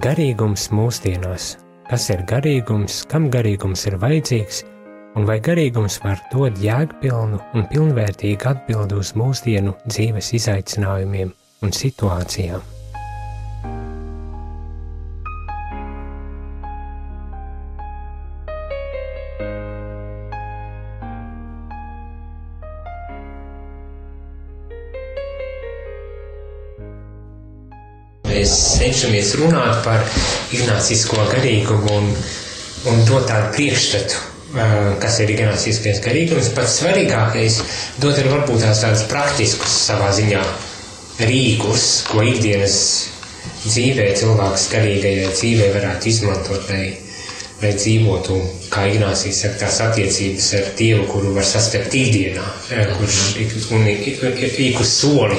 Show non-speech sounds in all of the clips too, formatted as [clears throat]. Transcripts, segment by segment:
garīgums mūsdienās. Kas ir garīgums, kam garīgums ir vajadzīgs, un vai garīgums var dot jēgpilnu un pilnvērtīgu atbildi uz mūsdienu dzīves izaicinājumiem un situācijām. Mēs cenšamies runāt par ignācisko garīgumu un, un dot tādu priekšstatu, kas ir ignāciskais garīgums. Pats svarīgākais dot ir varbūt tās tādus praktiskus savā ziņā rīkus, ko ikdienas dzīvē cilvēks garīgajai dzīvē varētu izmantot, lai, lai dzīvotu, kā Ignācijas saka, tās attiecības ar Dievu, kuru var sastapt ikdienā, kurš un ik uz soli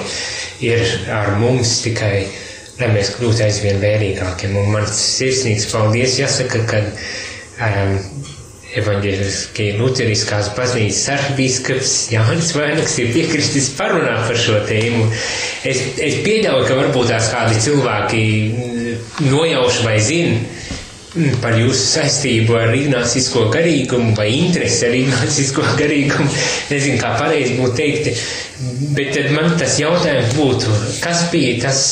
ir ar mums tikai lai mēs kļūtu aizvien vērīgākiem. Un man sirsnīgs paldies jāsaka, ka um, evaņģēliskajai luteriskās baznīcas arhibīskaps Jānis Vainags ir piekristis parunāt par šo tēmu. Es, es pieļauju, ka varbūt tās kādi cilvēki nojauši vai zina, par jūsu saistību ar ignācisko garīgumu vai interesi ar ignācisko [laughs] garīgumu. Nezinu, kā pareizi būtu teikt, bet tad man tas jautājums būtu, kas bija tas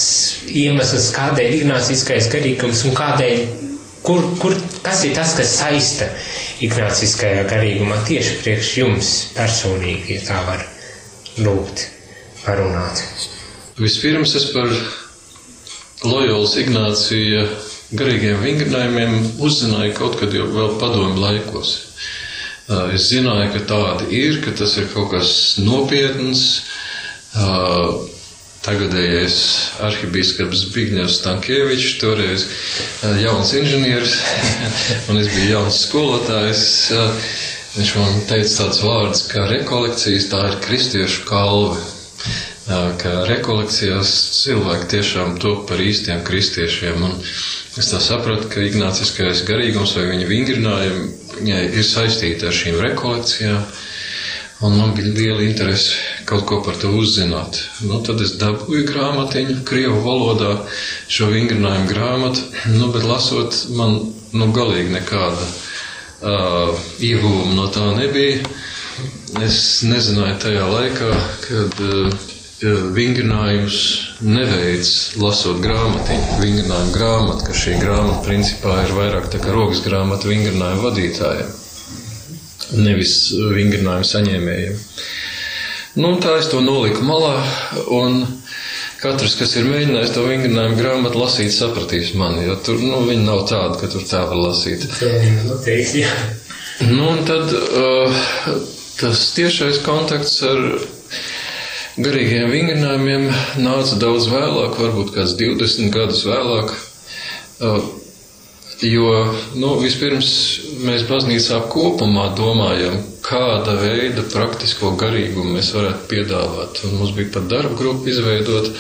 iemesls, kādēļ ignāciskais garīgums un kādēļ, kur, kur, kas ir tas, kas saista ignāciskajā garīgumā tieši priekš jums personīgi, ja tā var lūgt, parunāt. Vispirms es par Lojolas Ignācija garīgiem vingrinājumiem uzzināju kaut kad jau vēl padomu laikos. Es zināju, ka tādi ir, ka tas ir kaut kas nopietns. Tagadējais arhibīskaps Zbigņevs Stankievičs, toreiz jauns inženieris, [laughs] un es biju jauns skolotājs. Viņš man teica tāds vārds, ka rekolekcijas tā ir kristiešu kalve ka rekolekcijās cilvēki tiešām top par īstiem kristiešiem. Un es tā sapratu, ka ignāciskais garīgums vai viņa vingrinājumi ir saistīti ar šīm rekolekcijām. Un man bija liela interese kaut ko par to uzzināt. Nu, tad es dabūju grāmatiņu, krievu valodā, šo vingrinājumu grāmatu, nu, bet lasot, man nu, galīgi nekāda uh, ieguvuma no tā nebija. Es nezināju tajā laikā, kad uh, vingrinājums neveids lasot grāmatiņu, vingrinājumu grāmatu, ka šī grāmata principā ir vairāk tā kā rokas grāmata vingrinājumu vadītājiem, nevis vingrinājumu saņēmējiem. Nu, tā es to noliku malā, un katrs, kas ir mēģinājis to vingrinājumu grāmatu lasīt, sapratīs mani, jo tur, nu, viņi nav tādi, ka tur tā var lasīt. Noteikti, jā. Nu, un tad uh, tas tiešais kontakts ar garīgiem vingrinājumiem nāca daudz vēlāk, varbūt kāds 20 gadus vēlāk. Jo nu, vispirms mēs baznīcā kopumā domājam, kāda veida praktisko garīgumu mēs varētu piedāvāt. Un mums bija pat darba grupa izveidot,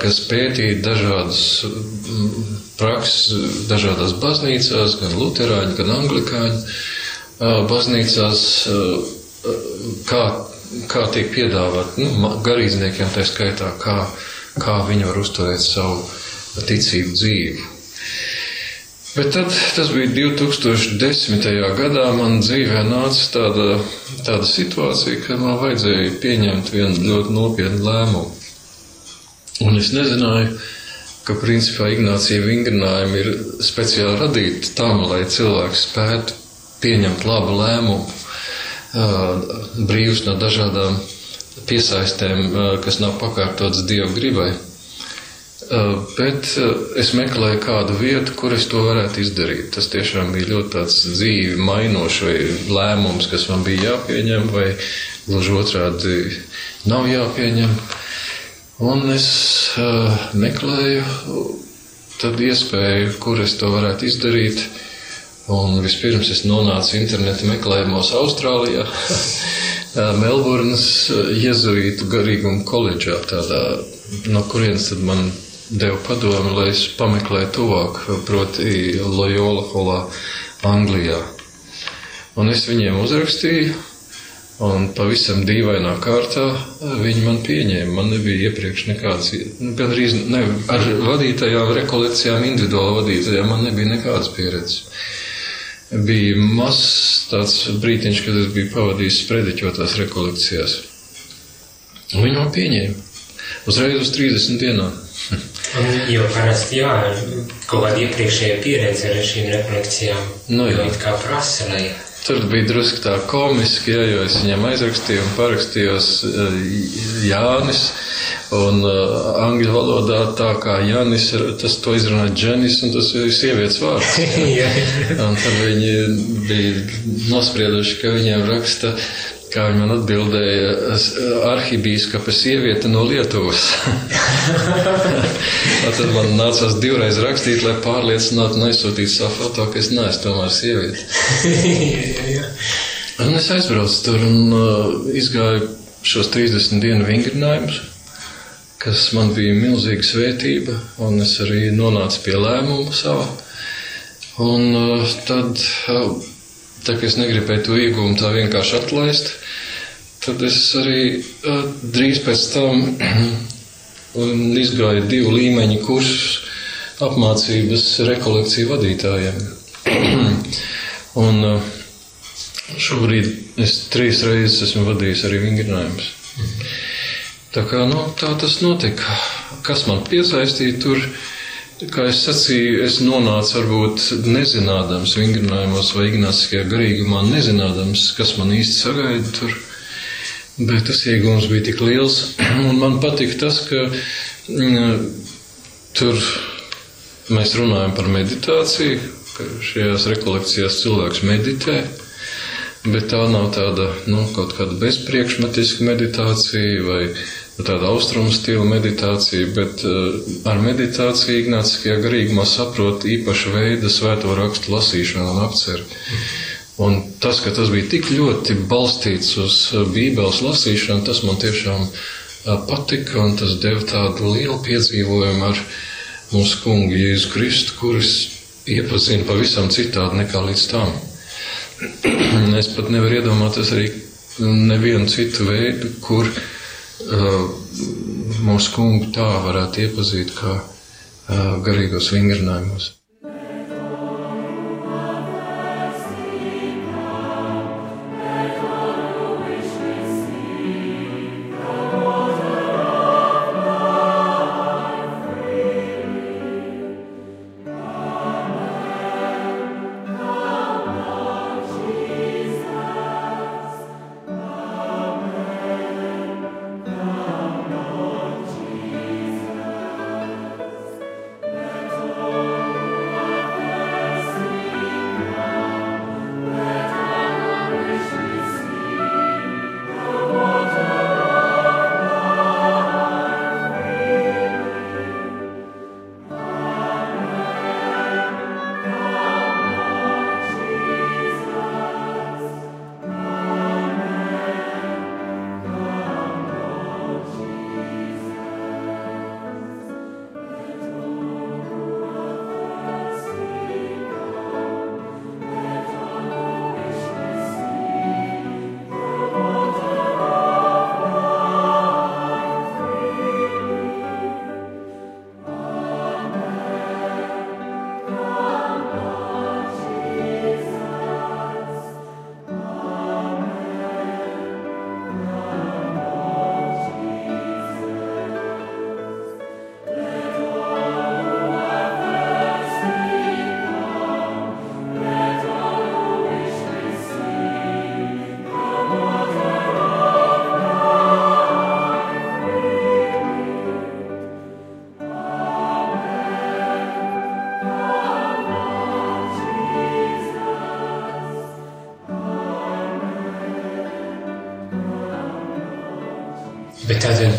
kas pētīja dažādas prakses, dažādās baznīcās, gan luterāņu, gan anglikāņu baznīcās, kā kā tiek piedāvāt nu, garīdzniekiem, tā skaitā, kā, kā viņi var uzturēt savu ticību dzīvi. Bet tad, tas bija 2010. gadā, man dzīvē nāca tāda, tāda situācija, ka man vajadzēja pieņemt vienu ļoti nopietnu lēmumu. Un es nezināju, ka principā Ignācija vingrinājumi ir speciāli radīti tam, lai cilvēks spētu pieņemt labu lēmumu brīvs no dažādām piesaistēm, kas nav pakārtotas Dieva gribai. Bet es meklēju kādu vietu, kur es to varētu izdarīt. Tas tiešām bija ļoti tāds dzīvi mainošs lēmums, kas man bija jāpieņem, vai gluži otrādi nav jāpieņem. Un es meklēju tad iespēju, kur es to varētu izdarīt. Un vispirms es nonācu interneta meklējumos Austrālijā, [laughs] Melburnas Jēzuītu garīguma koledžā, tādā, no kurienes tad man deva padomu, lai es pameklēju tuvāk, proti Loyola holā Anglijā. Un es viņiem uzrakstīju, Un pavisam dīvainā kārtā viņi man pieņēma. Man nebija iepriekš nekādas, nu, gandrīz ne, ar vadītajām rekolekcijām, individuāli vadītajām, man nebija nekādas pieredzes. Bija mazs tāds brītiņš, kad es biju pavadījis sprediķotās rekolekcijās. Viņi man pieņēma uzreiz uz 30 dienām. [laughs] jo parasti, jā, kaut kāda iepriekšējā pieredze ar šīm rekolekcijām, Nu, jo it kā prasa, lai Tur bija drusku tā komiski, ja, jo es viņam aizrakstīju un parakstījos eh, Jānis. Un uh, angļu valodā tā kā Jānis, tas to izrunā Dženis, un tas ir sievietes vārds. [laughs] Jā. Un tad viņi bija nosprieduši, ka viņiem raksta, kā viņi man atbildēja, es- arhibīskapa sieviete no Lietuvas. [laughs] Un tad man nācās divreiz rakstīt, lai pārliecinātu, neizsūtītu savu foto, ka es neesmu tomēr sieviete. [laughs] Un es aizbraucu tur un uh, izgāju šos 30 dienu vingrinājumus, kas man bija milzīga svētība, un es arī nonācu pie lēmuma sava. Un uh, tad, uh, tā kā es negribēju to iegūmu tā vienkārši atlaist, tad es arī uh, drīz pēc tam [clears throat] izgāju divu līmeņu kursus apmācības rekolekciju vadītājiem. [clears throat] un uh, šobrīd es trīs reizes esmu vadījis arī vingrinājumus. Tā kā nu, tā tas notika. Kas man piesaistīja tur? Kā es sacīju, es nonācu varbūt nezinādams vingrinājumos vai ignāciskajā garīgumā, nezinādams, kas man īsti sagaida tur. Bet tas iegūms bija tik liels, [clears throat] un man patika tas, ka mm, tur mēs runājam par meditāciju, ka šajās rekolekcijās cilvēks meditē. Bet tā nav tāda nu, kaut kāda bezpriekšmetiska meditācija vai tāda austrumu stila meditācija, bet uh, ar meditāciju Ignāciskajā garīgumā saprot īpaša veida svēto rakstu lasīšanu un apceru. Un tas, ka tas bija tik ļoti balstīts uz uh, Bībeles lasīšanu, tas man tiešām uh, patika, un tas deva tādu lielu piedzīvojumu ar mūsu kungu Jēzu Kristu, kurus iepazinu pavisam citādi nekā līdz tam. [clears throat] Es pat nevaru iedomāties arī nevienu citu veidu, kur uh, mūsu kungu tā varētu iepazīt kā uh, garīgos vingrinājumos.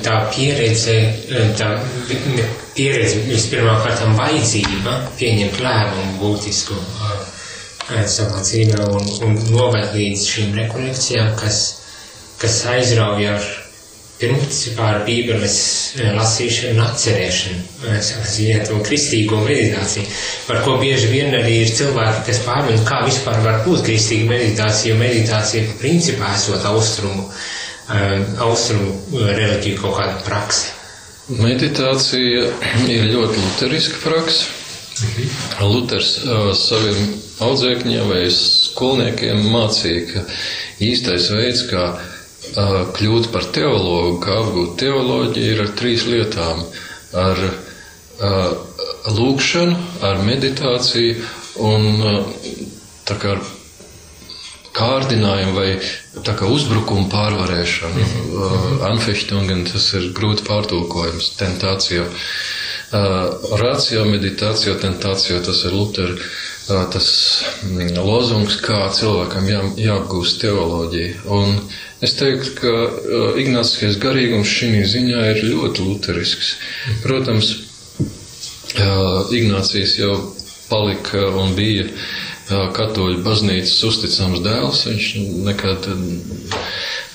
Tā, tā pieredze, tā vi- pieredze vispirmām kārtām vajadzība pieņemt lēmumu būtisku ā, savā dzīvē un, un noved līdz šīm rekolekcijām, kas, kas aizrauj ar principā ar Bībeles lasīšanu un atcerēšanu, ziņā to kristīgo meditāciju, par ko bieži vien arī ir cilvēki, kas pārmet, kā vispār var būt kristīga meditācija, jo meditācija principā esot austrumu, eh, austrumu reliģiju kaut kāda prakse. Meditācija ir ļoti luteriska praksa. Mhm. Luters saviem audzēkņiem vai skolniekiem mācīja, ka īstais veids, kā kļūt par teologu, kā apgūt teoloģiju, ir ar trīs lietām - ar lūkšanu, ar meditāciju un tā kā ar kārdinājumu vai tā kā uzbrukumu pārvarēšanu. Mm -hmm. Anfechtungen, tas ir grūti pārtulkojums, tentācija. Uh, Rācijā, meditācijā, tentācijā, tas ir Lutera tas mm, lozungs, kā cilvēkam jā, jāapgūst teoloģija. Un es teiktu, ka Ignācijas garīgums šī ziņā ir ļoti luterisks. Protams, Ignācijas jau palika un bija katoļu baznīcas uzticams dēls. Viņš nekad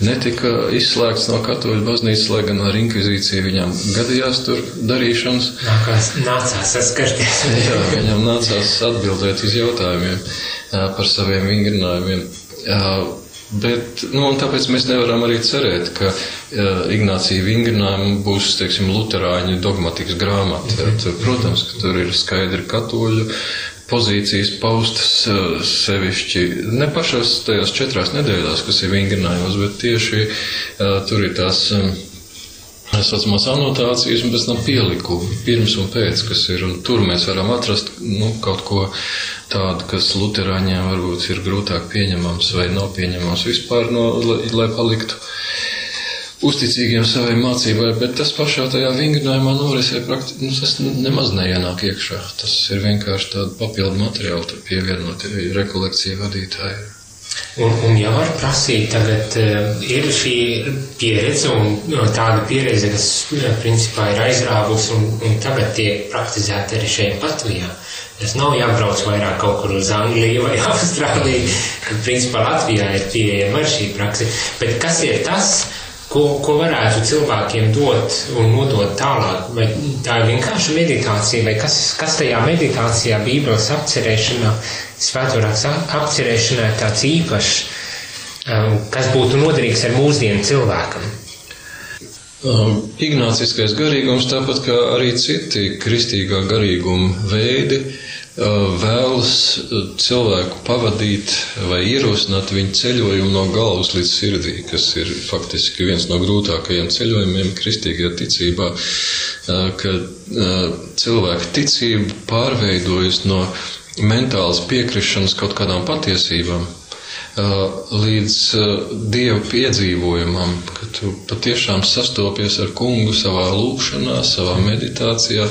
netika izslēgts no katoļu baznīcas, lai gan ar inkvizīciju viņam gadījās tur darīšanas. Nākās, nācās saskarties. [laughs] Jā, viņam nācās atbildēt uz jautājumiem par saviem vingrinājumiem. Bet, nu, tāpēc mēs nevaram arī cerēt, ka uh, Ignācija vingrinājuma būs, teiksim, luterāņu dogmatikas grāmata. Mm -hmm. Protams, ka tur ir skaidri katoļu pozīcijas paustas sevišķi ne pašās tajās četrās nedēļās, kas ir vingrinājumos, bet tieši uh, tur ir tās um, saucamās anotācijas un pēc tam pielikumi pirms un pēc, kas ir, tur mēs varam atrast, nu, kaut ko tādu, kas luterāņiem varbūt ir grūtāk pieņemams vai nav pieņemams vispār, no, lai, lai paliktu uzticīgiem savai mācībai, bet tas pašā tajā vingrinājumā norisē praktiski, nu, tas nemaz neienāk iekšā. Tas ir vienkārši tāda papildu materiāla, tur pievienot rekolekciju vadītāju. Un, un ja var prasīt, tagad uh, ir šī pieredze un tāda pieredze, kas principā ir aizrāvusi un, un tagad tiek praktizēta arī šeit Latvijā. Tas nav jābrauc vairāk kaut kur uz Angliju vai [laughs] Austrāliju, kad principā Latvijā ir pieejama šī prakse. Bet kas ir tas, uh, ko, ko varētu cilvēkiem dot un nodot tālāk. Vai tā ir vienkārši meditācija, vai kas, kas tajā meditācijā, Bībeles apcerēšanā, svētvarāks apcerēšanā ir tāds īpašs, um, kas būtu noderīgs ar mūsdienu cilvēkam. Um, Ignāciskais garīgums, tāpat kā arī citi kristīgā garīguma veidi, uh, vēlas cilvēku pavadīt vai ierosināt viņu ceļojumu no galvas līdz sirdī, kas ir faktiski viens no grūtākajiem ceļojumiem kristīgajā ticībā, kad cilvēka ticība pārveidojas no mentālas piekrišanas kaut kādām patiesībām līdz dievu piedzīvojumam, ka tu patiešām sastopies ar kungu savā lūkšanā, savā meditācijā,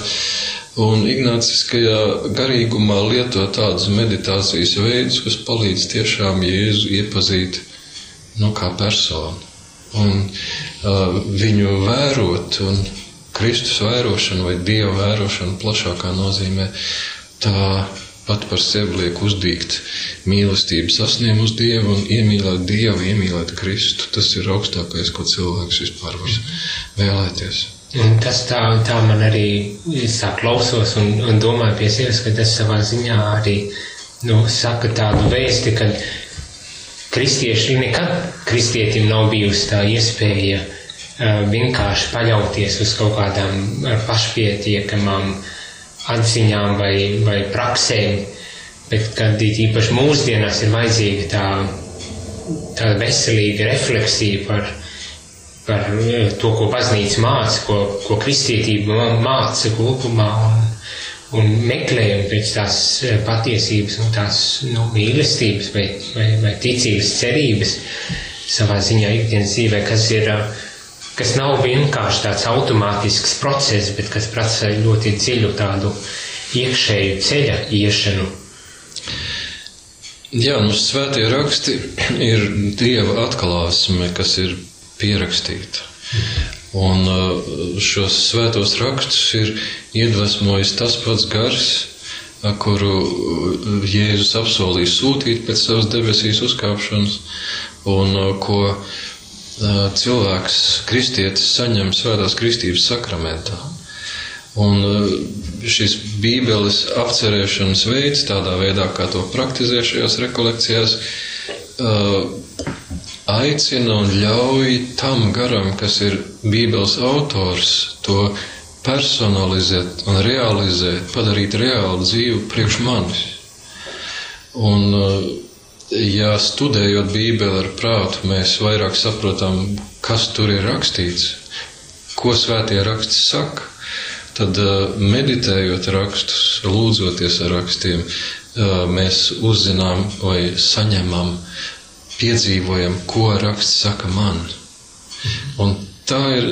Un Ignāciskajā garīgumā lieto tādus meditācijas veidus, kas palīdz tiešām Jēzu iepazīt nu, kā personu. Un uh, viņu vērot, un Kristus vērošana vai Dieva vērošana plašākā nozīmē, tā pat par sevi liek uzdīgt mīlestību, sasniegt uz Dievu un iemīlēt Dievu, iemīlēt Kristu. Tas ir augstākais, ko cilvēks vispār var vēlēties. Un tas tā, tā man arī tā klausos un, un domāju pie sevis, ka tas savā ziņā arī nu, saka tādu vēsti, ka kristieši nekad kristietim nav bijusi tā iespēja uh, vienkārši paļauties uz kaut kādām pašpietiekamām atziņām vai, vai praksēm, bet kad īpaši mūsdienās ir vajadzīga tā, tā veselīga refleksija par par eh, to, ko baznīca māca, ko, ko kristietība māca kopumā un, un meklējam pēc tās eh, patiesības un tās nu, mīlestības vai, vai, vai ticības cerības savā ziņā ikdienas dzīvē, kas ir, eh, kas nav vienkārši tāds automātisks process, bet kas prasa ļoti dziļu tādu iekšēju ceļa iešanu. Jā, nu svētie raksti ir Dieva atklāsme, kas ir pierakstīta. Un uh, šos svētos rakstus ir iedvesmojis tas pats gars, kuru uh, Jēzus apsolīja sūtīt pēc savas debesīs uzkāpšanas, un uh, ko cilvēks, kristietis, saņem svētās kristības sakramentā. Un šis bībeles apcerēšanas veids, tādā veidā, kā to praktizē šajās rekolekcijās, aicina un ļauj tam garam, kas ir bībeles autors, to personalizēt un realizēt, padarīt reālu dzīvi priekš manis. Un, ja studējot Bībeli ar prātu, mēs vairāk saprotam, kas tur ir rakstīts, ko svētie raksti saka, tad meditējot rakstus, lūdzoties ar rakstiem, mēs uzzinām vai saņemam, piedzīvojam, ko raksts saka man. Un tā ir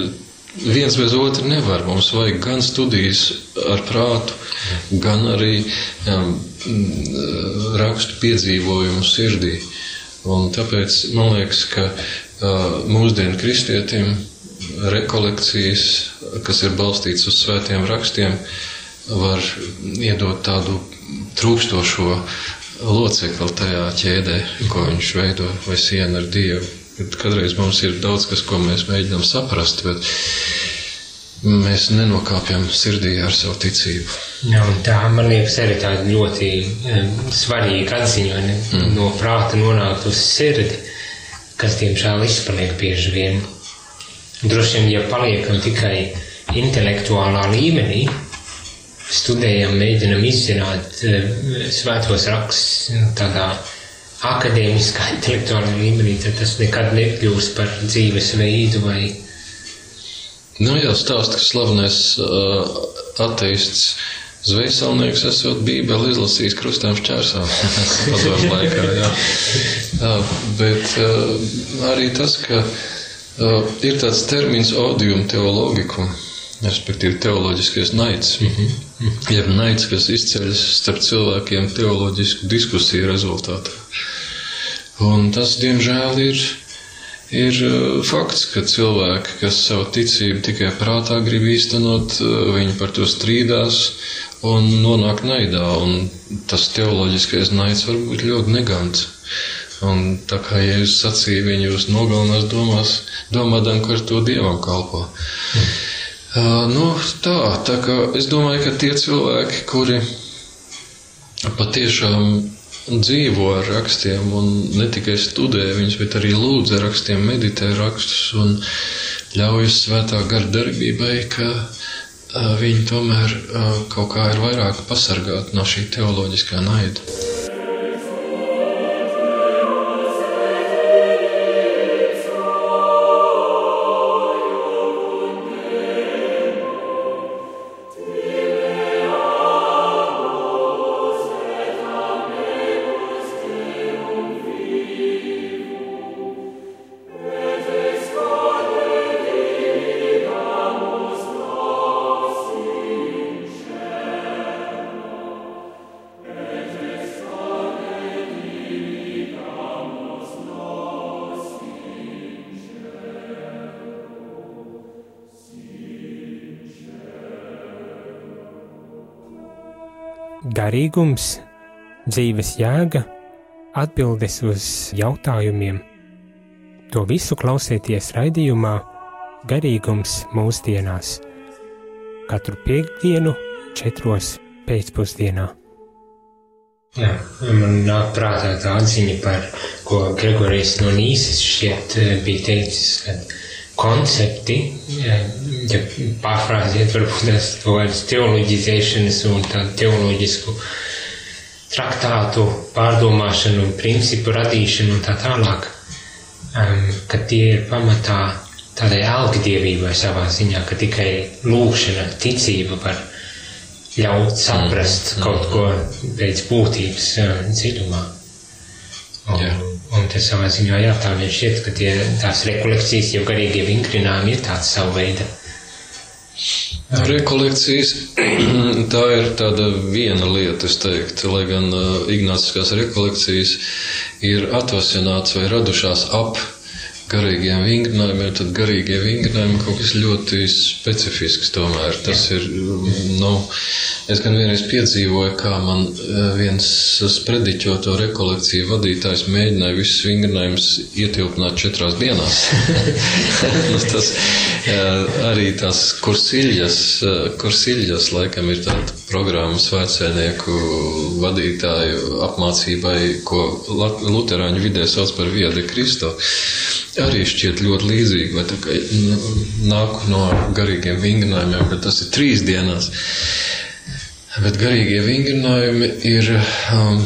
viens bez otra nevar. Mums vajag gan studijas ar prātu, gan arī um, rakstu piedzīvojumu sirdī. Un tāpēc man liekas, ka uh, mūsdienu kristietim rekolekcijas, kas ir balstītas uz svētiem rakstiem, var iedot tādu trūkstošo locekli tajā ķēdē, ko viņš veido, vai sienu ar Dievu. Kadreiz mums ir daudz kas, ko mēs mēģinām saprast, bet mēs nenokāpjam sirdī ar savu ticību. Jā, tā man liekas arī tāda ļoti um, svarīga atziņa mm. no prāta nonākt uz sirdi, kas diemžēl izpaliek bieži vien. Droši vien, ja paliekam tikai intelektuālā līmenī, studējam, mēģinam izzināt uh, svētos rakstus tādā akadēmiskā, intelektuālā līmenī, tad tas nekad nekļūs par dzīvesveidu vai. Nu, jau stāsta, ka slavenais uh, ateists zvejsalnieks esot Bībeli izlasījis krustām šķērsām [laughs] padomu laikā, jā. jā. Bet uh, arī tas, ka uh, ir tāds termins odium teologikum, respektīvi teoloģiskais naids. Mm -hmm. Jeb naids, kas izceļas starp cilvēkiem teoloģisku diskusiju rezultātā. Un tas, diemžēl, ir, ir uh, fakts, ka cilvēki, kas savu ticību tikai prātā grib īstenot, uh, viņi par to strīdās un nonāk naidā. Un tas teoloģiskais naids var būt ļoti negants. Un tā kā Jēzus sacīja, viņi jūs nogalinās domās, domādam, ka ar to dievam kalpo. Mm. Nu, tā, tā kā es domāju, ka tie cilvēki, kuri patiešām dzīvo ar rakstiem un ne tikai studē viņus, bet arī lūdz ar rakstiem, meditē rakstus un ļaujas svētā gara darbībai, ka viņi tomēr kaut kā ir vairāk pasargāti no šī teoloģiskā naida. Garīgums, dzīves jēga, atbildes uz jautājumiem. To visu klausieties raidījumā Garīgums mūsdienās katru piekdienu, četros pēcpusdienā. Jā, man nāk prātā tā atziņa, par ko Gregorijs no Nīsas šķiet eh, bija teicis, ka koncepti, ja pārfrāzēt varbūt tās vairs teoloģizēšanas un tādu teoloģisku traktātu pārdomāšanu un principu radīšanu un tā tālāk, um, ka tie ir pamatā tādai algdievībai savā ziņā, ka tikai lūkšana, ticība var ļaut saprast mm, kaut ko pēc būtības uh, dziļumā. Un, yeah. Tas savā ziņā jā, tā vien šķiet, ka tie, tās rekolekcijas, jau garīgie vingrinājumi ir tāds savu veidu. Rekolekcijas, [clears throat] tā ir tāda viena lieta, es teiktu, lai gan uh, ignāciskās rekolekcijas ir atvasināts vai radušās ap garīgiem vingrinājumiem, tad garīgie vingrinājumi kaut kas ļoti specifisks tomēr. Tas ir, nu, es gan vienreiz piedzīvoju, kā man eh, viens sprediķoto rekolekciju vadītājs mēģināja visus vingrinājumus ietilpināt četrās dienās. [laughs] Nu, tas eh, arī tās kursiļas, eh, kursiļas laikam ir tāda programma svētceļnieku vadītāju apmācībai, ko Luterāņu vidē sauc par Viede Kristo arī šķiet ļoti līdzīgi, vai tā kā nāk no garīgiem vingrinājumiem, bet tas ir trīs dienās. Bet garīgie vingrinājumi ir um,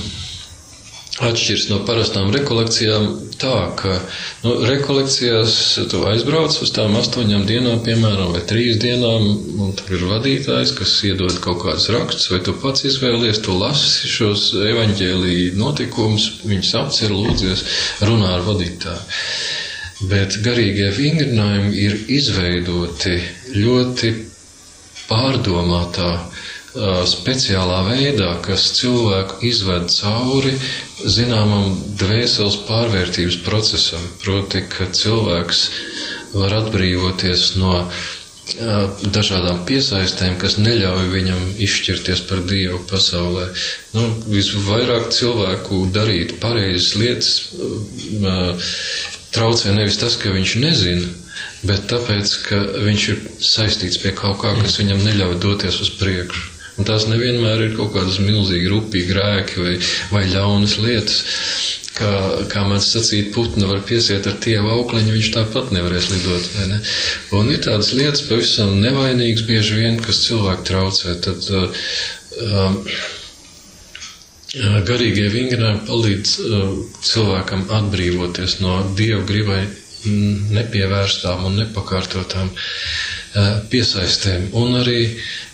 atšķirs no parastām rekolekcijām tā, ka nu, rekolekcijās tu aizbrauc uz tām astoņām dienām, piemēram, vai trīs dienām, un tur ir vadītājs, kas iedod kaut kādus rakstus, vai tu pats izvēlies, tu lasi šos evaņģēlīju notikumus, viņus apcer, lūdzies, runā ar vadītāju. Bet garīgie vingrinājumi ir izveidoti ļoti pārdomātā, speciālā veidā, kas cilvēku izved cauri zināmam dvēseles pārvērtības procesam. Proti, ka cilvēks var atbrīvoties no dažādām piesaistēm, kas neļauj viņam izšķirties par Dievu pasaulē. Nu, visvairāk cilvēku darīt pareizas lietas, traucē nevis tas, ka viņš nezina, bet tāpēc, ka viņš ir saistīts pie kaut kā, kas viņam neļauj doties uz priekšu. Un tās nevienmēr ir kaut kādas milzīgi rupīgi grēki vai, vai ļaunas lietas. Kā, kā man sacīja, putna var piesiet ar tievu aukliņu, viņš tāpat nevarēs lidot. Ne? Un ir tādas lietas pavisam nevainīgas bieži vien, kas cilvēku traucē. Tad, uh, um, Garīgie vingrinājumi palīdz uh, cilvēkam atbrīvoties no dievu gribai nepievērstām un nepakārtotām uh, piesaistēm. Un arī,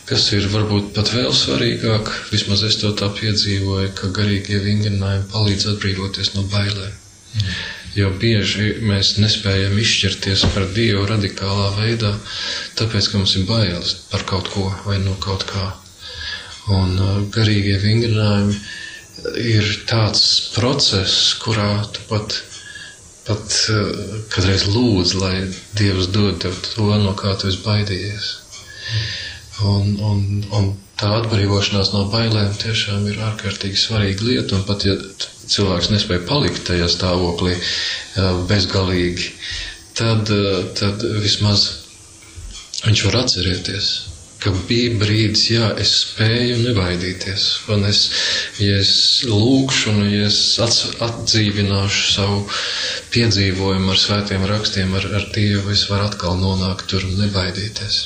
kas ir varbūt pat vēl svarīgāk, vismaz es to tā piedzīvoju, ka garīgie vingrinājumi palīdz atbrīvoties no bailēm. Mm. Jo bieži mēs nespējam izšķirties par Dievu radikālā veidā, tāpēc, ka mums ir bailes par kaut ko vai no kaut kā. Un uh, garīgie vingrinājumi ir tāds process, kurā tu pat, pat eh, kādreiz lūdz, lai Dievs dod tev to, no kā tu esi baidījies. Un, un, un tā atbrīvošanās no bailēm tiešām ir ārkārtīgi svarīga lieta. Un pat ja cilvēks nespēja palikt tajā stāvoklī eh, bezgalīgi, tad, eh, tad vismaz viņš var atcerēties ka bija brīdis, jā, es spēju nebaidīties. Un es, ja es lūkšu, un ja es atdzīvināšu savu piedzīvojumu ar svētiem rakstiem, ar, ar Dievu, es varu atkal nonākt tur un nebaidīties.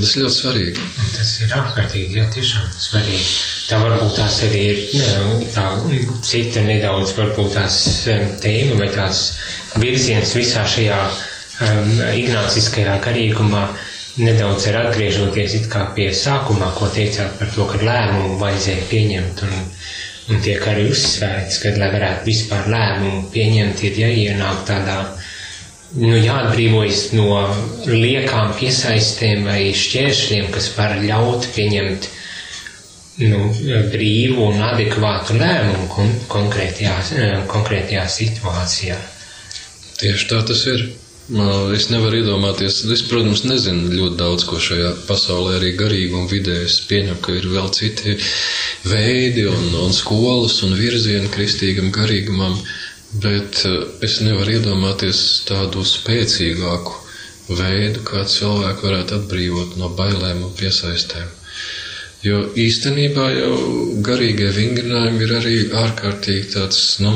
Tas ir ļoti svarīgi. Tas ir ārkārtīgi, jā, tiešām svarīgi. Tā varbūt tās arī ir ne, tā cita nedaudz varbūt tās tēma vai tās virziens visā šajā um, ignāciskajā garīgumā. Uh, nedaudz ir atgriežoties pie sākumā, ko teicāt par to, ka lēmumu vajadzēja pieņemt. Un, un tiek arī uzsvērts, ka, lai varētu vispār lēmumu pieņemt, ir jāienāk tādā, nu, jāatbrīvojas no liekām piesaistēm vai šķēršļiem, kas var ļaut pieņemt nu, brīvu un adekvātu lēmumu kon konkrētajā, konkrētajā situācijā. Tieši tā tas ir. Es nevaru iedomāties, es, protams, nezinu ļoti daudz ko šajā pasaulē, arī garīguma vidē. Es pieņemu, ka ir vēl citi veidi un, un skolas un virzieni kristīgam garīgumam, bet eh, es nevaru iedomāties tādu spēcīgāku veidu, kā cilvēku varētu atbrīvot no bailēm un piesaistēm. Jo īstenībā jau garīgie vingrinājumi ir arī ārkārtīgi tāds, nu,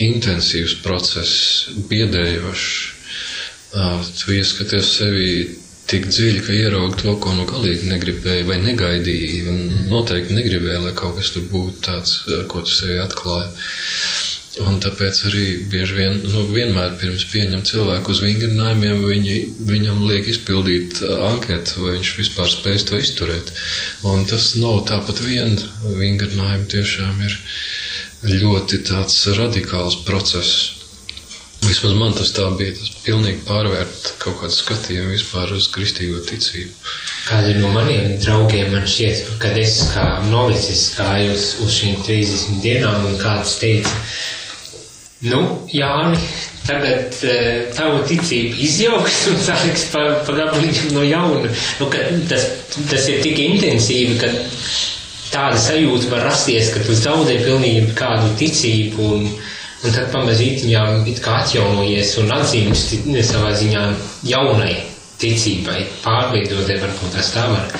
intensīvs process, biedējošs. Tu ieskaties sevi tik dziļi, ka ieraugi to, ko nu galīgi negribēji vai negaidīji. Un noteikti negribēji, lai kaut kas tur būtu tāds, ko tu sevi atklāji. Un tāpēc arī bieži vien, nu, vienmēr pirms pieņem cilvēku uz vingrinājumiem, viņi, viņam liek izpildīt anketu, vai viņš vispār spēj to izturēt. Un tas nav tāpat vien vingrinājumi tiešām ir ļoti radikāls process. Vismaz man tas tā bija. Tas pilnīgi pārvērt kaut kādu skatījumu vispār uz kristīgo ticību. Kādi no maniem draugiem man šķiet, kad es kā novicis gāju uz, uz šīm 30 dienām un kāds teica, Nu, Jāni, tagad uh, tavu ticību izjauks un sāks pa, pa gabaliņam no jauna. Nu, tas, tas ir tik intensīvi, ka tāda sajūta var rasties, ka tu zaudē pilnīgi kādu ticību un, un tad pamazītiņām it kā atjaunojies un atzīmes savā ziņā jaunai ticībai, pārveidotai varbūt tas tā var.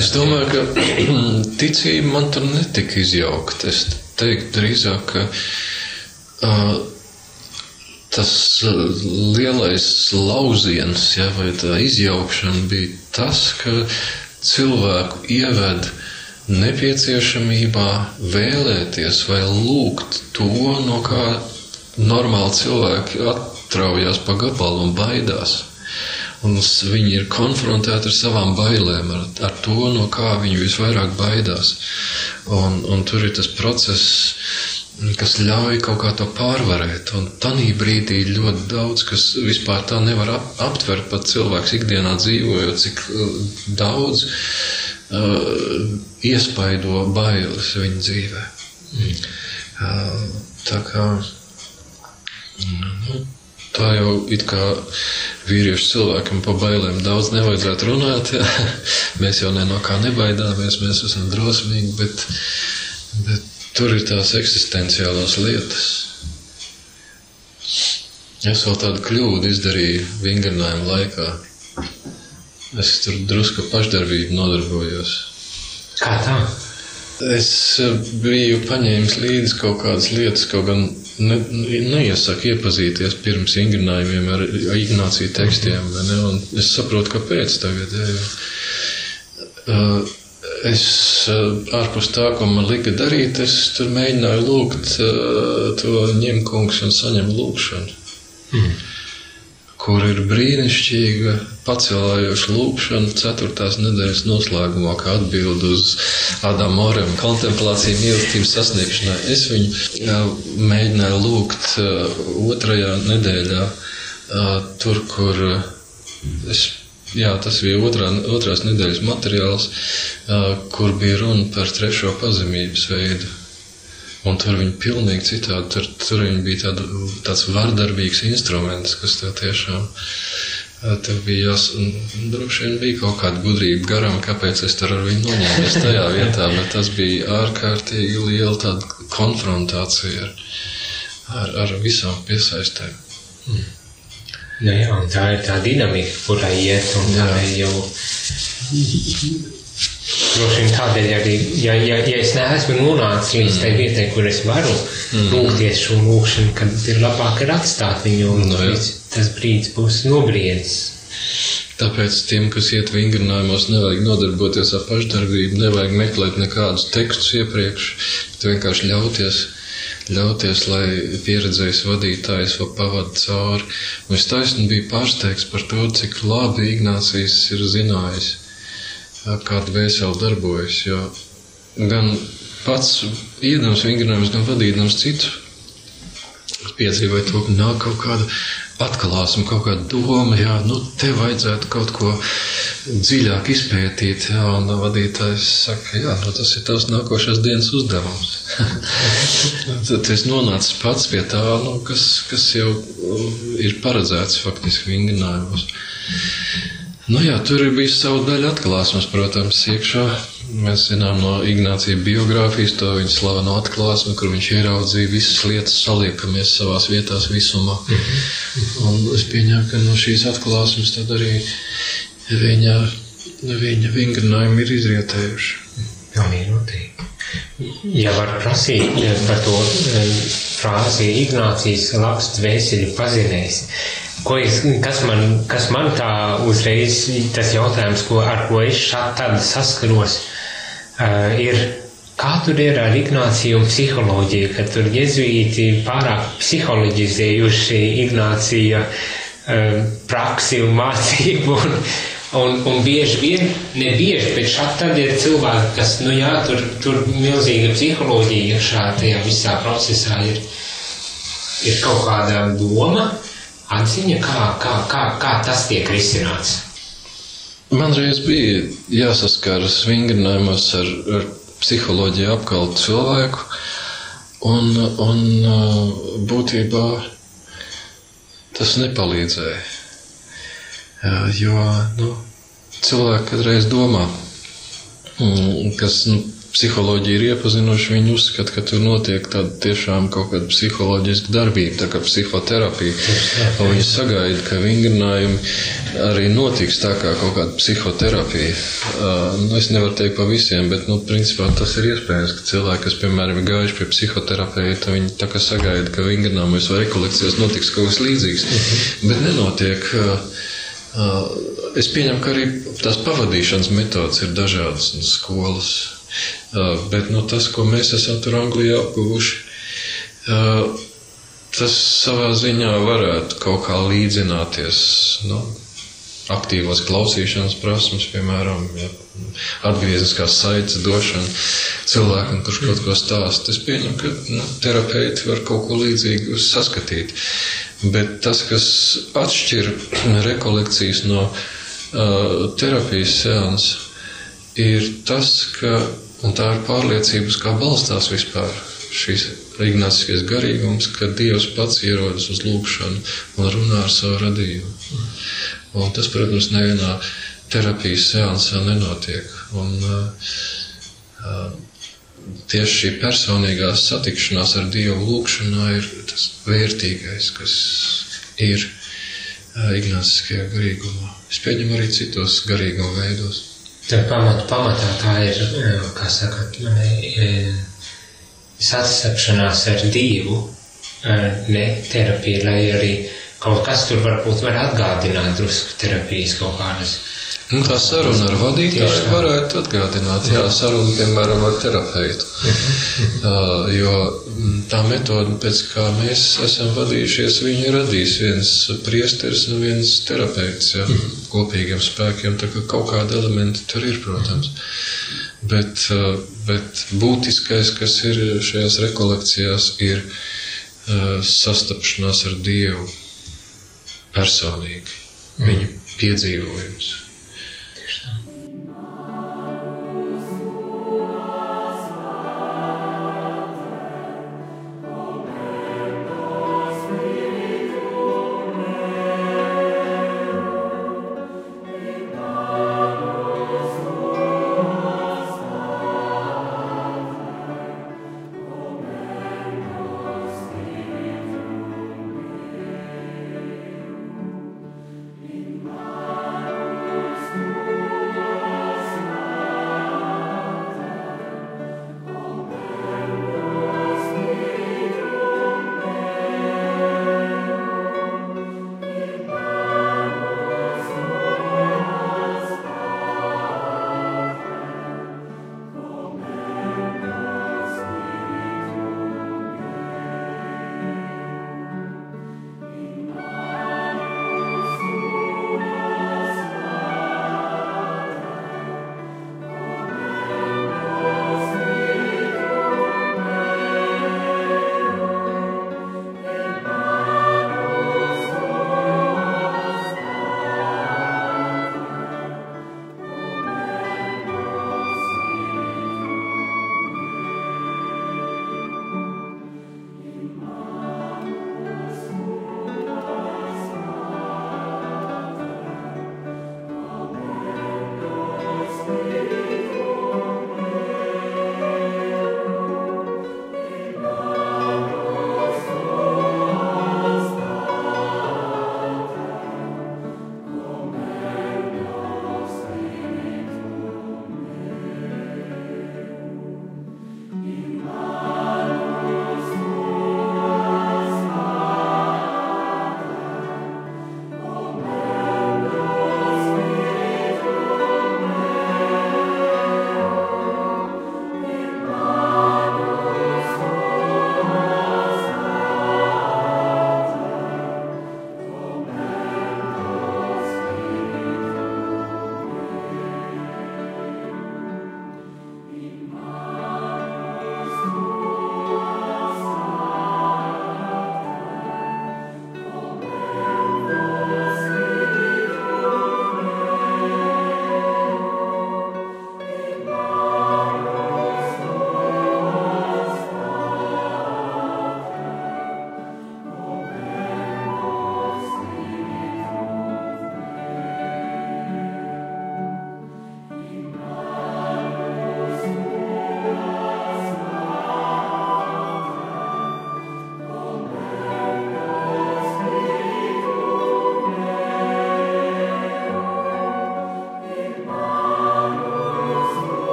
Es domāju, ka [clears throat] ticība man tur netika izjaukta. Es teiktu drīzāk, ka tas lielais lauciens, ja, vai tā izjaukšana bija tas, ka cilvēku ieved nepieciešamībā vēlēties vai lūgt to, no kā normāli cilvēki atraujās pa gabalu un baidās. Un viņi ir konfrontēti ar savām bailēm, ar, ar to, no kā viņi visvairāk baidās. Un, un tur ir tas process, kas ļauj kaut kā to pārvarēt. Un tajā brīdī ļoti daudz, kas vispār tā nevar ap, aptvert, pat cilvēks ikdienā dzīvojot, cik uh, daudz iespaido bailes viņa dzīvē. Mm. Uh, tā kā. Nu, Tā jau it kā vīriešu cilvēkam pa bailēm daudz nevajadzētu runāt. Jā. [laughs] Mēs jau no kā nebaidāmies, mēs esam drosmīgi, bet, bet Tur ir tās eksistenciālās lietas. Es vēl tādu kļūdu izdarīju vingrinājuma laikā. Es tur drusku pašdarbību nodarbojos. Kā tā? Es eh, biju paņēmis līdzi kaut kādas lietas, kaut gan ne, neiesaku iepazīties pirms vingrinājumiem ar Ignāciju tekstiem. Ne, es saprotu, kāpēc tagad. Jā, jā. Uh, es eh, ārpus tā, ko man lika darīt, es tur mēģināju lūgt eh, to ņemkungs un saņem lūgšanu. Mm. Kur ir brīnišķīga, pacelājoša lūkšana, ceturtās nedēļas noslēgumā, kā atbild uz Ādama Morem kontemplāciju mīlestības sasniegšanai. Es viņu jā, mēģināju lūgt uh, otrajā nedēļā, uh, tur, kur es Jā, tas bija otrā, otrās nedēļas materiāls, kur bija runa par trešo pazemības veidu. Un tur viņi pilnīgi citādi, tur, tur viņi bija tād, tāds vardarbīgs instruments, kas tev tiešām, tev bija jās, droši vien bija kaut kāda gudrība garām, kāpēc es tur ar viņu noņēmies tajā vietā, bet tas bija ārkārtīgi liela tāda konfrontācija ar, ar, ar visām piesaistēm. Mm. Nu, jā, tā ir tā dinamika, kurai iet, un tā ir jau. Droši vien tādēļ arī, ja, ja, ja es neesmu nonācis līdz tai vietai, kur es varu mm. lūgties šo lūgšanu, tad ir labāk ir atstāt viņu, un no, nu, tas brīdis būs nobriedis. Tāpēc tiem, kas iet vingrinājumos, nevajag nodarboties ar pašdarbību, nevajag meklēt nekādus tekstus iepriekš, bet vienkārši ļauties ļauties, lai pieredzējis vadītājs vēl pavada cauri. Un es taisni biju pārsteigts par to, cik labi Ignācijas ir zinājis, kāda vēseli darbojas. Jo gan pats iedams vingrinājumus, gan vadīdams citu, piedzīvoja to, ka nāk kaut kāda atklāsme, kaut kāda doma, jā, nu, te vajadzētu kaut ko dziļāk izpētīt, jā, un vadītājs saka, jā, nu, tas ir tavs nākošās dienas uzdevums. [laughs] Tad es nonācu pats pie tā, nu, kas, kas jau ir paredzēts faktiski vingrinājumos. Nu jā, tur ir bijis savu daļu atklāsmes, protams, iekšā. Mēs zinām no Ignācija biogrāfijas to viņa slaveno atklāsmi, kur viņš ieraudzīja visas lietas saliekamies savās vietās visumā. Un es pieņēmu, ka no šīs atklāsmes tad arī viņa, viņa vingrinājumi ir izrietējuši. Pilnīgi noteikti. Ja var prasīt par to frāzi Ignācijas labs dvēseli pazinējis, Ko es, kas, man, kas man tā uzreiz tas jautājums, ko, ar ko es šādi saskaros, uh, ir, kā tur ir ar Ignāciju un psiholoģiju, ka tur jezuīti pārāk psiholoģizējuši Ignācija praksi un mācību. Un, un, un bieži vien, ne bieži, bet šādi tad ir cilvēki, kas, nu jā, tur, tur milzīga psiholoģija iekšā tajā visā procesā ir, ir kaut kāda doma, atziņa, kā, kā, kā, kā tas tiek risināts? Man reiz bija jāsaskaras vingrinājumos ar, ar psiholoģiju apkaltu cilvēku, Un, un būtībā tas nepalīdzēja. Jo nu, cilvēki kādreiz domā, mm, kas nu, psiholoģiju ir iepazinuši, viņi uzskata, ka tur notiek tāda tiešām kaut kāda psiholoģiska darbība, tā kā psihoterapija. Un viņi sagaida, ka vingrinājumi arī notiks tā kā kaut kāda psihoterapija. Nu, es nevaru teikt pa visiem, bet, nu, principā tas ir iespējams, ka cilvēki, kas, piemēram, ir gājuši pie psihoterapeita, viņi tā kā sagaida, ka vingrinājumos vai rekolekcijos notiks kaut kas līdzīgs, -huh. bet nenotiek. Uh, es pieņemu, ka arī tās pavadīšanas metodas ir dažādas skolas Bet nu, tas, ko mēs esam tur Anglijā apguvuši, tas savā ziņā varētu kaut kā līdzināties. Nu, aktīvās klausīšanas prasmes, piemēram, ja, atgriezniskās saites došana cilvēkam, kurš kaut ko stāsta. Es pieņemu, ka nu, terapeiti var kaut ko līdzīgu saskatīt. Bet tas, kas atšķir rekolekcijas no uh, terapijas seansa, ir tas, ka tā ir pārliecība, kā balstās vispār šīs ignāciskais garīgums, ka Dievs pats ierodas uz lūgšanu un runā ar savu radījumu. Un tas, protams, nevienā terapijas seansā nenotiek. Un, uh, tieši šī personīgā satikšanās ar Dievu lūgšanā ir tas vērtīgais, kas ir uh, ignāciskajā garīgumā. Es pieņemu arī citos garīguma veidos. Tad pamat, pamatā tā ir, kā saka, sasapšanās ar Dievu, ne terapija, lai arī kaut kas tur varbūt var atgādināt drusku terapijas kaut kādas Nu, tā saruna ar vadītāju varētu atgādināt, jā, saruna, piemēram, ar terapeitu. [laughs] uh, jo mm, tā metode, pēc kā mēs esam vadījušies, viņa radīs viens priesteris un viens terapeits, jā, kopīgiem spēkiem, tā kā kaut kādi elementi tur ir, protams. Bet, uh, bet būtiskais, kas ir šajās rekolekcijās, ir uh, sastapšanās ar Dievu personīgi, viņa piedzīvojums.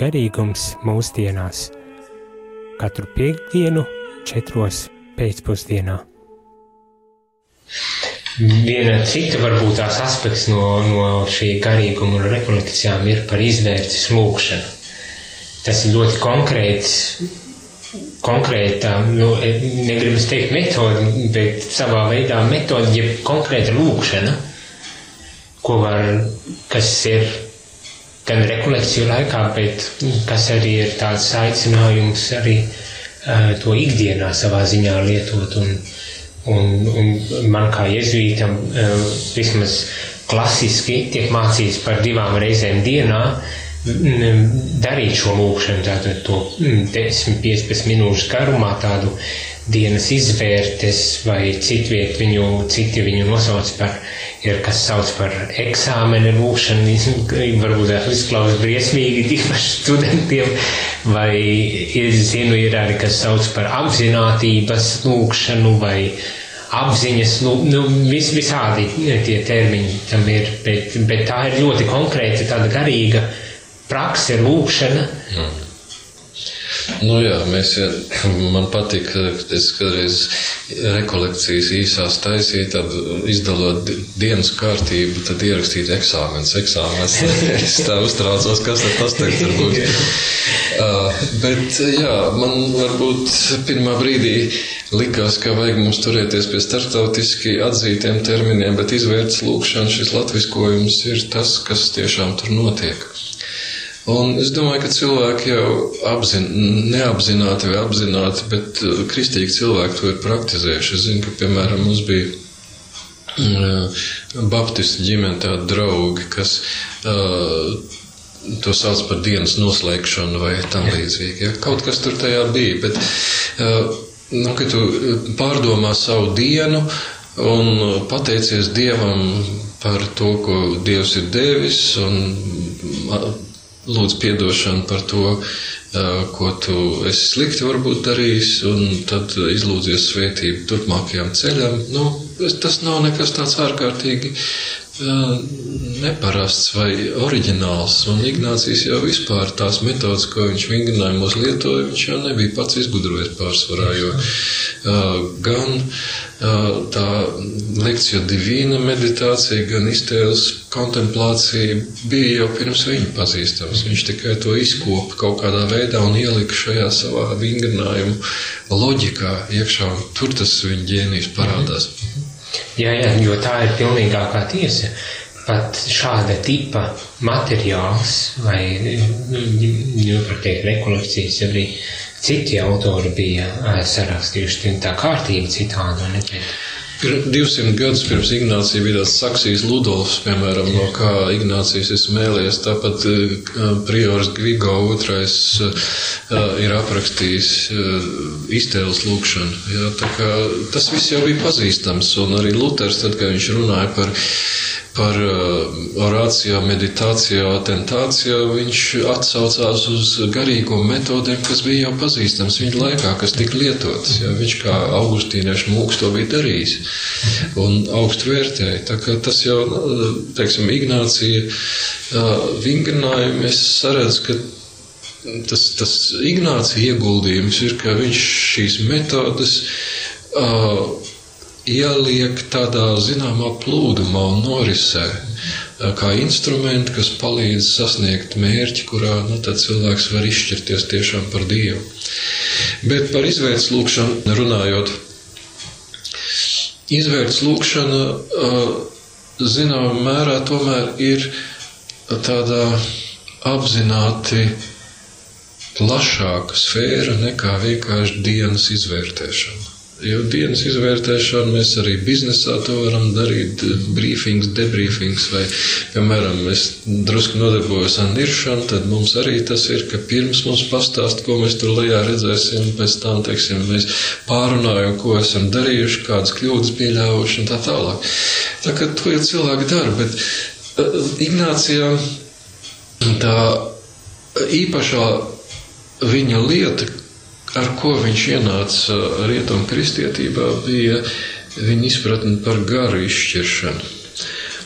Garīgums mūsdienās. Katru piekdienu, četros pēcpusdienā. Viena cita varbūt tās aspekts no, no šī garīguma un rekolekcijām ir par izvērtes lūkšanu. Tas ir ļoti konkrēts, konkrēta, nu, negribas teikt metodi, bet savā veidā metodi, ja konkrēta lūkšana, ko var, kas ir gan rekolekciju laikā, bet kas arī ir tāds aicinājums arī uh, to ikdienā savā ziņā lietot. Un, un, un man kā jezuītam uh, vismaz klasiski tiek mācīts par divām reizēm dienā darīt šo lūkšanu, tātad to 10-15 minūšu garumā tādu dienas izvērtes vai citviet viņu, citi viņu nosauc par ir kas sauc par eksāmena lūkšanu, varbūt tas izklausās briesmīgi tīpaši studentiem, vai ir, zinu, ir arī kas sauc par apzinātības lūkšanu vai apziņas, nu, nu vis, visādi tie termiņi tam ir, bet, bet tā ir ļoti konkrēta tāda garīga prakse, lūkšana. Mm. Nu jā, mēs, [laughs] man patīk, es kādreiz rekolekcijas īsās taisīju, tad izdalot dienas kārtību, tad ierakstīt eksāmenes, eksāmenes. [laughs] es tā uztraucos, kas tad tas tagad var būt. Uh, bet jā, man varbūt pirmā brīdī likās, ka vajag mums turēties pie startautiski atzītiem terminiem, bet izvērts lūkšana, šis latviskojums ir tas, kas tiešām tur notiek. Un es domāju, ka cilvēki jau apzin, neapzināti vai apzināti, bet uh, kristīgi cilvēki to ir praktizējuši. Es zinu, ka, piemēram, mums bija uh, Baptistu ģimene tādi draugi, kas uh, to sauc par dienas noslēgšanu vai tam līdzīgi. Ja? Kaut kas tur tajā bija, bet, uh, nu, kad tu pārdomā savu dienu un pateicies Dievam par to, ko Dievs ir devis un lūdz piedošanu par to, ko tu esi slikti varbūt darījis, un tad izlūdzies svētību turpmākajam ceļam. Nu, tas nav nekas tāds ārkārtīgi neparasts vai oriģināls. Un Ignācijas jau vispār tās metodas, ko viņš vingrinājumos lietoja, viņš jau nebija pats izgudrojis pārsvarā, jo uh, gan uh, tā lekcija divīna meditācija, gan iztēles kontemplācija bija jau pirms viņa pazīstams. Viņš tikai to izkopa kaut kādā veidā un ielika šajā savā vingrinājuma loģikā iekšā. Tur tas viņa ģēnijs parādās. Mm -hmm. Jā, jā, jo tā ir pilnīgākā tiesa. Pat šāda tipa materiāls vai, nu, teikt, rekolekcijas arī citi autori bija sarakstījuši, tā kārtība citāda. Ne, bet, 200 gadus pirms Ignācija bija tāds Saksijas Ludolfs, piemēram, no kā Ignācijas ir smēlies. Tāpat uh, Prioris Gvigo otrais uh, ir aprakstījis iztēles lūkšanu. Jā, tā kā tas viss jau bija pazīstams, un arī Luters, tad, kad viņš runāja par par uh, orācijā, meditācijā, atentācijā, viņš atsaucās uz garīgo metodēm, kas bija jau pazīstams viņa laikā, kas tika lietotas. Ja? Viņš kā augustīniešu mūks to bija darījis un augstu vērtēja. Tā kā tas jau, teiksim, Ignācija uh, vingrinājumi, es saredzu, ka tas, tas Ignācija ieguldījums ir, ka viņš šīs metodas uh, ieliek tādā zināmā plūdumā un norisē, kā instrumenti, kas palīdz sasniegt mērķi, kurā nu, cilvēks var izšķirties tiešām par Dievu. Bet par izvērts lūkšanu runājot, izvērts lūkšana zināmā mērā tomēr ir tādā apzināti plašāka sfēra nekā vienkārši dienas izvērtēšana. Jo dienas izvērtēšanu mēs arī biznesā to varam darīt, brīfings, debriefings, vai, piemēram, mēs drusku nodarbojos ar niršanu, tad mums arī tas ir, ka pirms mums pastāst, ko mēs tur lejā redzēsim, pēc tam, teiksim, mēs pārunājam, ko esam darījuši, kādas kļūdas pieļāvuši un tā tālāk. Tā kā to jau cilvēki dara, bet uh, Ignācijā tā īpašā viņa lieta, ar ko viņš ienāca rietumu kristietībā, bija viņa izpratne par garu izšķiršanu.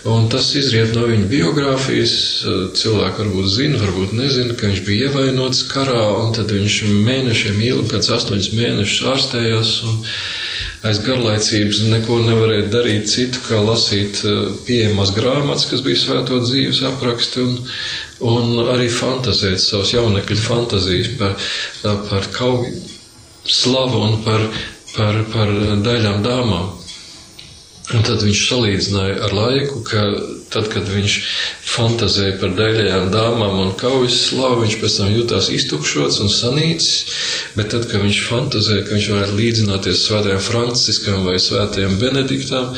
Un tas izriet no viņa biogrāfijas. Cilvēki varbūt zina, varbūt nezina, ka viņš bija ievainots karā, un tad viņš mēnešiem ilgi, pēc astoņus mēnešus ārstējās. Aiz garlaicības neko nevarēja darīt citu, kā lasīt pieejamas grāmatas, kas bija svēto dzīves apraksti, un, un arī fantazēt savus jaunekļu fantazijas par, par kauju slavu un par, par, par daļām dāmām. Un tad viņš salīdzināja ar laiku, ka tad, kad viņš fantazēja par daļajām dāmām un kaujas slavu, viņš pēc tam jutās iztukšots un sanīcis, bet tad, kad viņš fantazēja, ka viņš varētu līdzināties svētajam Franciskam vai svētajam Benediktam,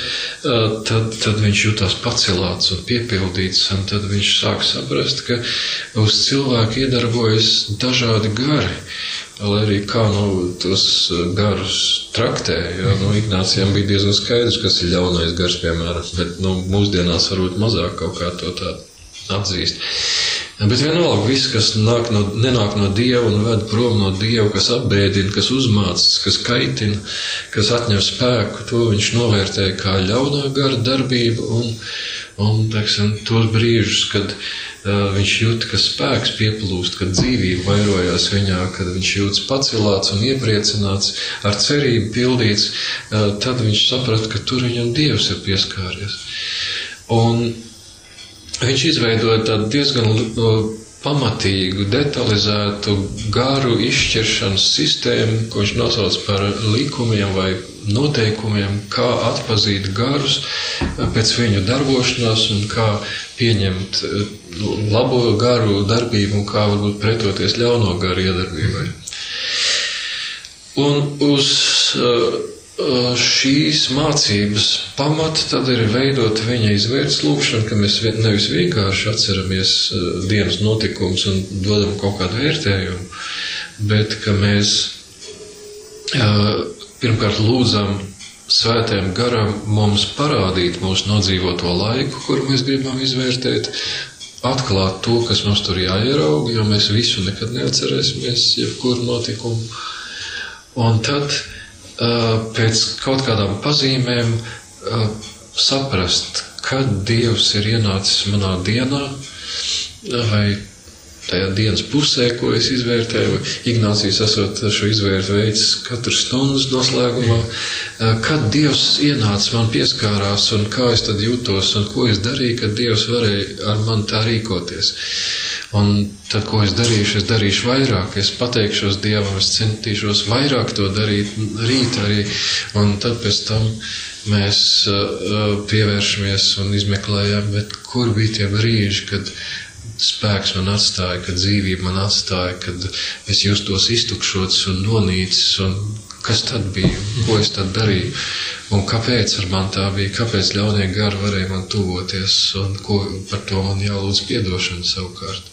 tad, tad viņš jutās pacelāts un piepildīts, un tad viņš sāk saprast, ka uz cilvēku iedarbojas dažādi gari. Lai arī kā nu, tos eh, garus traktē, jo nu, Ignācijam bija diezgan skaidrs, kas ir ļaunais gars, piemēram, bet nu, mūsdienās varbūt mazāk kaut kā to tādu atzīst. Bet vienalga, viss, kas nāk no, nenāk no dieva un ved prom no dieva, kas apbēdina, kas uzmācas, kas kaitina, kas atņem spēku, to viņš novērtē kā ļaunā gara darbību un, un teiksim, tos brīžus, kad viņš jūt, ka spēks pieplūst, kad dzīvība vairojās viņā, kad viņš jūtas pacelāts un iepriecināts, ar cerību pildīts, tad viņš saprata, ka tur viņam Dievs ir pieskāries. Un viņš izveidoja tādu diezgan pamatīgu, detalizētu, garu izšķiršanas sistēmu, ko viņš nosauc par likumiem vai noteikumiem, kā atpazīt garus pēc viņu darbošanās un kā pieņemt labo garu darbību un kā varbūt pretoties ļauno garu iedarbībai. Un uz uh, šīs mācības pamata tad ir veidot viņa izvērts lūkšana, ka mēs nevis vienkārši atceramies dienas notikumus un dodam kaut kādu vērtējumu, bet ka mēs pirmkārt lūdzam svētiem garam mums parādīt mūsu nodzīvoto laiku, kuru mēs gribam izvērtēt, atklāt to, kas mums tur jāierauga, jo mēs visu nekad neatcerēsimies, jebkuru notikumu. Un tad pēc kaut kādām pazīmēm saprast, kad Dievs ir ienācis manā dienā, vai tajā dienas pusē, ko es izvērtēju. Ignācijas esot šo izvērtu veids katru stundas noslēgumā, kad Dievs ienāca man pieskārās un kā es tad jūtos un ko es darīju, kad Dievs varēja ar mani tā rīkoties. Un tad, ko es darīšu, es darīšu vairāk, es pateikšos Dievam, es centīšos vairāk to darīt rīt arī, un tad pēc tam mēs pievēršamies un izmeklējam, bet kur bija tie brīži, kad spēks man atstāja, kad dzīvība man atstāja, kad es justos iztukšots un nonīcis, un kas tad bija, ko es tad darīju, un kāpēc ar man tā bija, kāpēc ļaunie gari varēja man tuvoties, un ko par to man jālūdz piedošana savukārt.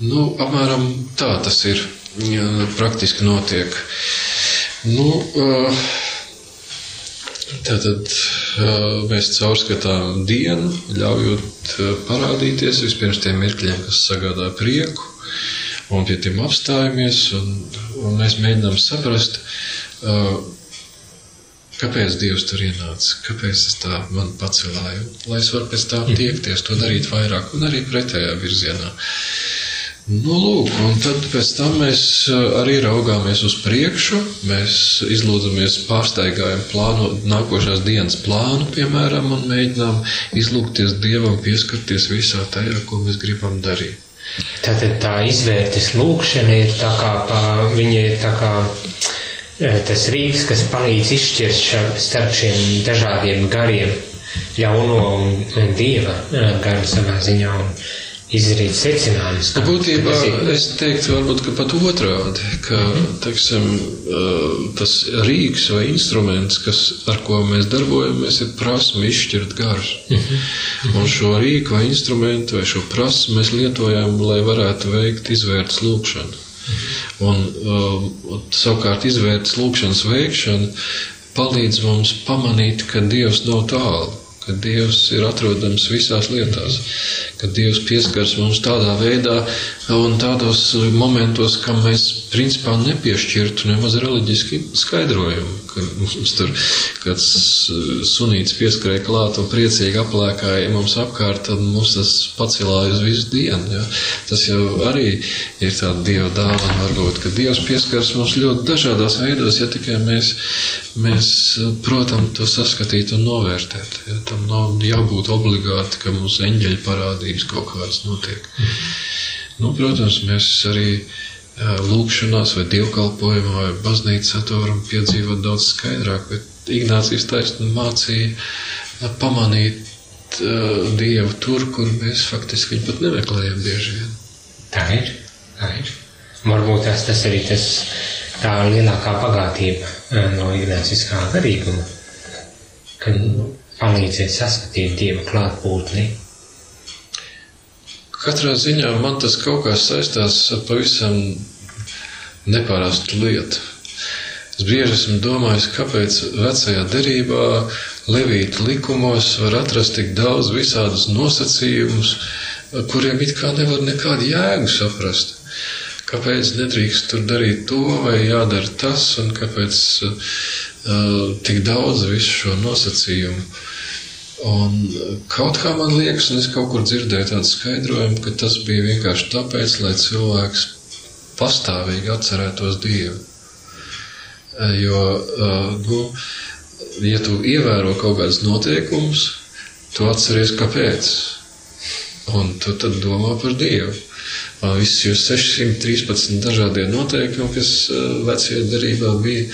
Nu, apmēram tā tas ir. Jā, praktiski notiek. Nu, tātad mēs caurskatām dienu, ļaujot parādīties vispirms tiem mirkļiem, kas sagādā prieku, un pie tiem apstājamies, un, un mēs mēģinām saprast, Kāpēc Dievs tur ienāca? Kāpēc tas tā man pacelāja? Lai es varu pēc tā tiekties, to darīt vairāk un arī pretējā virzienā. Nu, lūk, un tad pēc tam mēs eh, arī raugāmies uz priekšu. Mēs izlūdzamies, pārsteigājam plānu, nākošās dienas plānu, piemēram, un mēģinām izlūgties Dievam, pieskarties visā tajā, ko mēs gribam darīt. Tātad tā izvērtes lūkšana ir tā kā, pa, viņa ir tā kā Eh, tas rīks, kas palīdz izšķirt ša, starp šiem dažādiem gariem, ļauno un, un dieva eh, garu savā ziņā. Un, izdarīt secinājumus. Nu, būtībā es teiktu, varbūt pat otrādi, ka mm -hmm. teiksim, eh, tas rīks vai instruments, kas, ar ko mēs darbojamies, ir prasme izšķirt garus. Mm -hmm. Un šo rīku vai instrumentu vai šo prasmu mēs lietojam, lai varētu veikt izvērts lūkšanu. Un, uh, savukārt, izvērtas lūkšanas veikšana palīdz mums pamanīt, ka Dievs nav tālu, ka Dievs ir atrodams visās lietās, ka Dievs pieskars mums tādā veidā un tādos momentos, kam mēs principā nepiešķirtu nemaz reliģiski skaidrojumu, ka mums tur kāds sunīts pieskarēja klāt un priecīgi aplēkāja mums apkārt, tad mums tas pacelāja uz visu dienu. Ja? Tas jau arī ir tāda Dieva dāvana varbūt, ka Dievs pieskars mums ļoti dažādās veidos, ja tikai mēs, mēs protam, to saskatīt un novērtēt. Ja? Tam nav jābūt obligāti, ka mums eņģeļi parādīs kaut kāds notiek. Nu, protams, mēs arī lūkšanās vai dievkalpojumā vai baznīcā to varam piedzīvot daudz skaidrāk, bet Ignācijas taisnība mācīja pamanīt uh, Dievu tur, kur mēs faktiski viņu pat nemeklējam bieži vien. Tā ir, tā ir. Varbūt tas, tas arī tas tā lielākā pagātība no Ignāciskā garīguma, kad palīdzēt saskatīt Dieva klātbūtni Katrā ziņā man tas kaut kā saistās ar pavisam neparastu lietu. Es bieži esmu domājis, kāpēc vecajā derībā, levīta likumos var atrast tik daudz visādus nosacījumus, kuriem it kā nevar nekādu jēgu saprast. Kāpēc nedrīkst tur darīt to, vai jādara tas, un kāpēc uh, tik daudz visu šo nosacījumu. Un kaut kā man liekas, un es kaut kur dzirdēju tādu skaidrojumu, ka tas bija vienkārši tāpēc, lai cilvēks pastāvīgi atcerētos Dievu. Jo, nu, ja tu ievēro kaut kādus noteikumus, tu atceries, kāpēc. Un tu tad domā par Dievu. Visi jūs 613 dažādie noteikumi, kas vecajā darībā bija,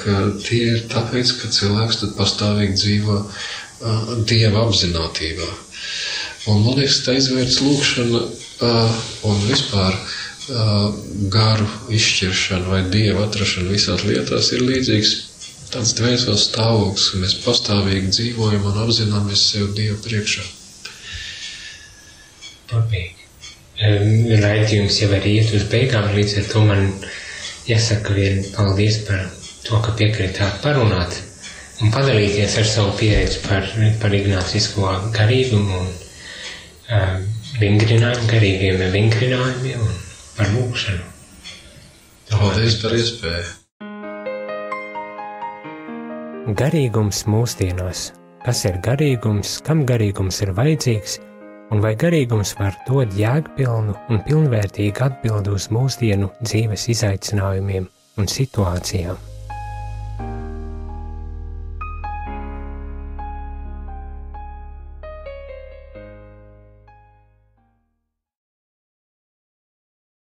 ka tie ir tāpēc, ka cilvēks tad pastāvīgi dzīvo dieva apziņotībā. Un man liekas, tā izvērts lūkšana un vispār garu izšķiršana vai dieva atrašana visās lietās ir līdzīgs tāds dvēseles stāvoklis, ka mēs pastāvīgi dzīvojam un apzināmies sev Dievu priekšā. Papīgi. Raidījums jau arī iet uz beigām, līdz ar to man jāsaka vien paldies par to, ka piekritāt parunāt un padalīties ar savu pieredzi par, par ignācisko garīgumu un uh, vingrinājumu, garīgiem vingrinājumiem un par lūkšanu. Paldies par iespēju! Garīgums mūsdienās. Kas ir garīgums, kam garīgums ir vajadzīgs, un vai garīgums var dot jēgpilnu un pilnvērtīgu atbildi uz mūsdienu dzīves izaicinājumiem un situācijām?